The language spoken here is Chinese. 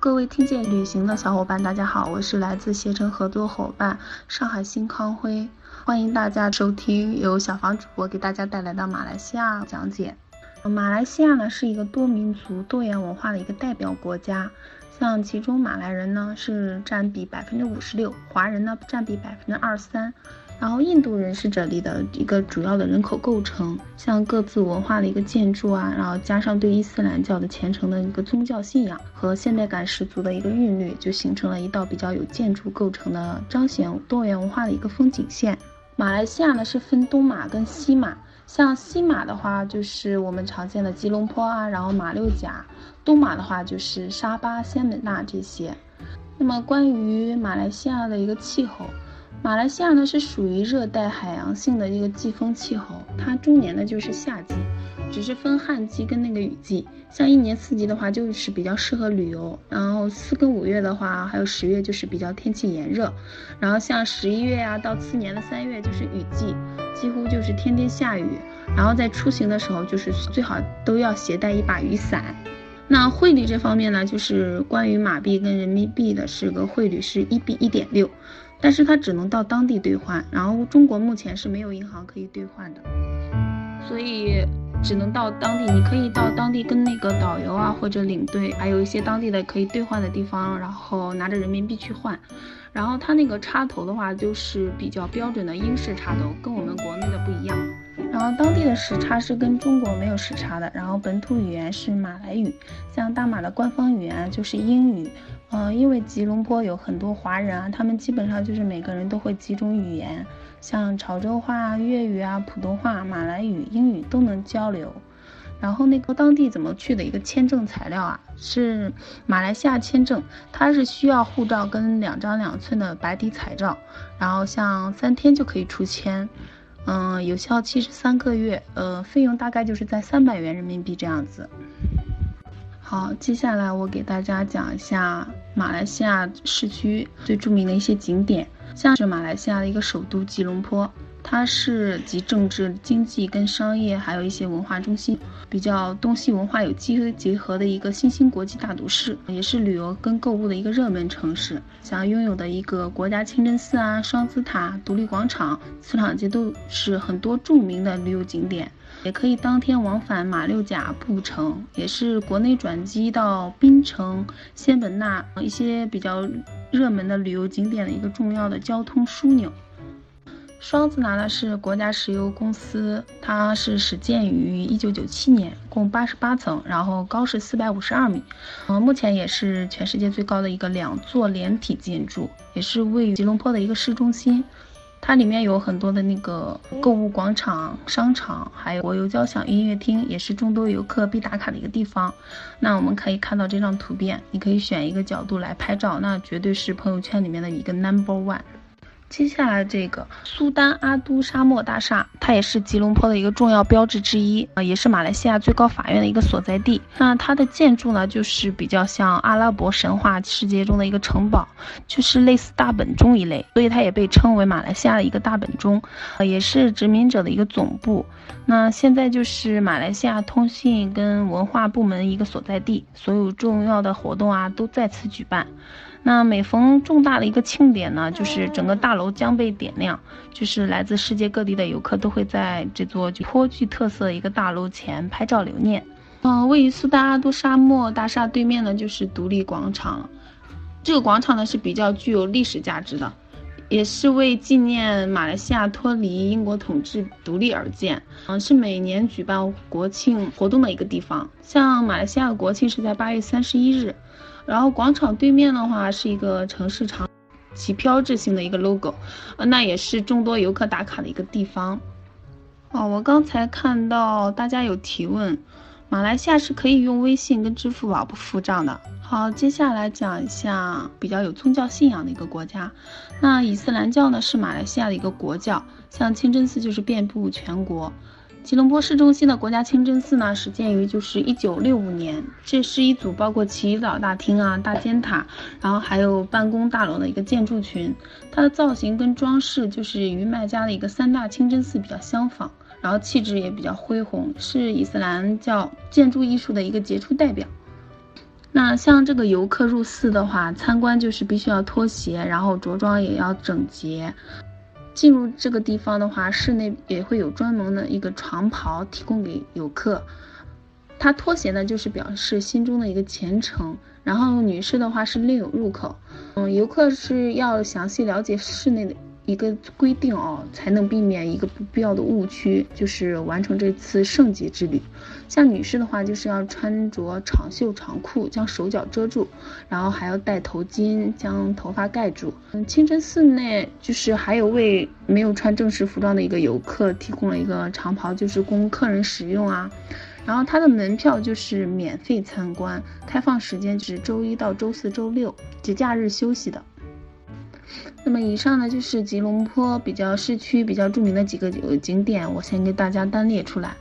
各位听见旅行的小伙伴，大家好，我是来自携程合作伙伴上海新康辉，欢迎大家收听由小房主播给大家带来的马来西亚讲解。马来西亚呢是一个多民族多元文化的一个代表国家，像其中马来人呢是占比百分之五十六，华人呢占比百分之二三。然后印度人是这里的一个主要的人口构成，像各自文化的一个建筑啊，然后加上对伊斯兰教的虔诚的一个宗教信仰和现代感十足的一个韵律，就形成了一道比较有建筑构成的彰显多元文化的一个风景线。马来西亚呢是分东马跟西马，像西马的话就是我们常见的吉隆坡啊，然后马六甲；东马的话就是沙巴、仙本那这些。那么关于马来西亚的一个气候。马来西亚呢是属于热带海洋性的一个季风气候，它中年呢就是夏季，只是分旱季跟那个雨季。像一年四季的话，就是比较适合旅游。然后四跟五月的话，还有十月就是比较天气炎热。然后像十一月啊到次年的三月就是雨季，几乎就是天天下雨。然后在出行的时候，就是最好都要携带一把雨伞。那汇率这方面呢，就是关于马币跟人民币的是个汇率是一比一点六。但是它只能到当地兑换，然后中国目前是没有银行可以兑换的，所以只能到当地。你可以到当地跟那个导游啊或者领队，还有一些当地的可以兑换的地方，然后拿着人民币去换。然后它那个插头的话，就是比较标准的英式插头，跟我们国内的不一样。然后当地的时差是跟中国没有时差的，然后本土语言是马来语，像大马的官方语言就是英语。嗯，因为吉隆坡有很多华人啊，他们基本上就是每个人都会几种语言，像潮州话、粤语啊、普通话、马来语、英语都能交流。然后那个当地怎么去的一个签证材料啊，是马来西亚签证，它是需要护照跟两张两寸的白底彩照，然后像三天就可以出签，嗯，有效期是三个月，呃，费用大概就是在三百元人民币这样子。好，接下来我给大家讲一下马来西亚市区最著名的一些景点，像是马来西亚的一个首都吉隆坡，它是集政治、经济跟商业，还有一些文化中心，比较东西文化有机结合的一个新兴国际大都市，也是旅游跟购物的一个热门城市。想要拥有的一个国家清真寺啊、双子塔、独立广场、磁场街都是很多著名的旅游景点。也可以当天往返马六甲、布城，也是国内转机到槟城、仙本那一些比较热门的旅游景点的一个重要的交通枢纽。双子塔呢是国家石油公司，它是始建于一九九七年，共八十八层，然后高是四百五十二米，嗯，目前也是全世界最高的一个两座连体建筑，也是位于吉隆坡的一个市中心。它里面有很多的那个购物广场、商场，还有国有交响音乐厅，也是众多游客必打卡的一个地方。那我们可以看到这张图片，你可以选一个角度来拍照，那绝对是朋友圈里面的一个 number one。接下来这个苏丹阿都沙漠大厦，它也是吉隆坡的一个重要标志之一啊，也是马来西亚最高法院的一个所在地。那它的建筑呢，就是比较像阿拉伯神话世界中的一个城堡，就是类似大本钟一类，所以它也被称为马来西亚的一个大本钟，呃，也是殖民者的一个总部。那现在就是马来西亚通信跟文化部门一个所在地，所有重要的活动啊都在此举办。那每逢重大的一个庆典呢，就是整个大楼将被点亮，就是来自世界各地的游客都会在这座颇具特色的一个大楼前拍照留念。嗯，位于苏丹阿都沙漠大厦对面呢，就是独立广场。这个广场呢是比较具有历史价值的，也是为纪念马来西亚脱离英国统治独立而建。嗯，是每年举办国庆活动的一个地方。像马来西亚的国庆是在八月三十一日。然后广场对面的话是一个城市长其标志性的一个 logo，呃，那也是众多游客打卡的一个地方。哦，我刚才看到大家有提问，马来西亚是可以用微信跟支付宝不付账的。好，接下来讲一下比较有宗教信仰的一个国家，那伊斯兰教呢是马来西亚的一个国教，像清真寺就是遍布全国。吉隆坡市中心的国家清真寺呢，始建于就是一九六五年。这是一组包括祈祷大厅啊、大尖塔，然后还有办公大楼的一个建筑群。它的造型跟装饰就是与麦加的一个三大清真寺比较相仿，然后气质也比较恢宏，是伊斯兰教建筑艺术的一个杰出代表。那像这个游客入寺的话，参观就是必须要脱鞋，然后着装也要整洁。进入这个地方的话，室内也会有专门的一个长袍提供给游客。他脱鞋呢，就是表示心中的一个虔诚。然后女士的话是另有入口。嗯，游客是要详细了解室内的。一个规定哦，才能避免一个不必要的误区，就是完成这次圣洁之旅。像女士的话，就是要穿着长袖长裤，将手脚遮住，然后还要戴头巾，将头发盖住。嗯，清真寺内就是还有为没有穿正式服装的一个游客提供了一个长袍，就是供客人使用啊。然后它的门票就是免费参观，开放时间是周一到周四周六，节假日休息的。那么以上呢就是吉隆坡比较市区比较著名的几个景点，我先给大家单列出来。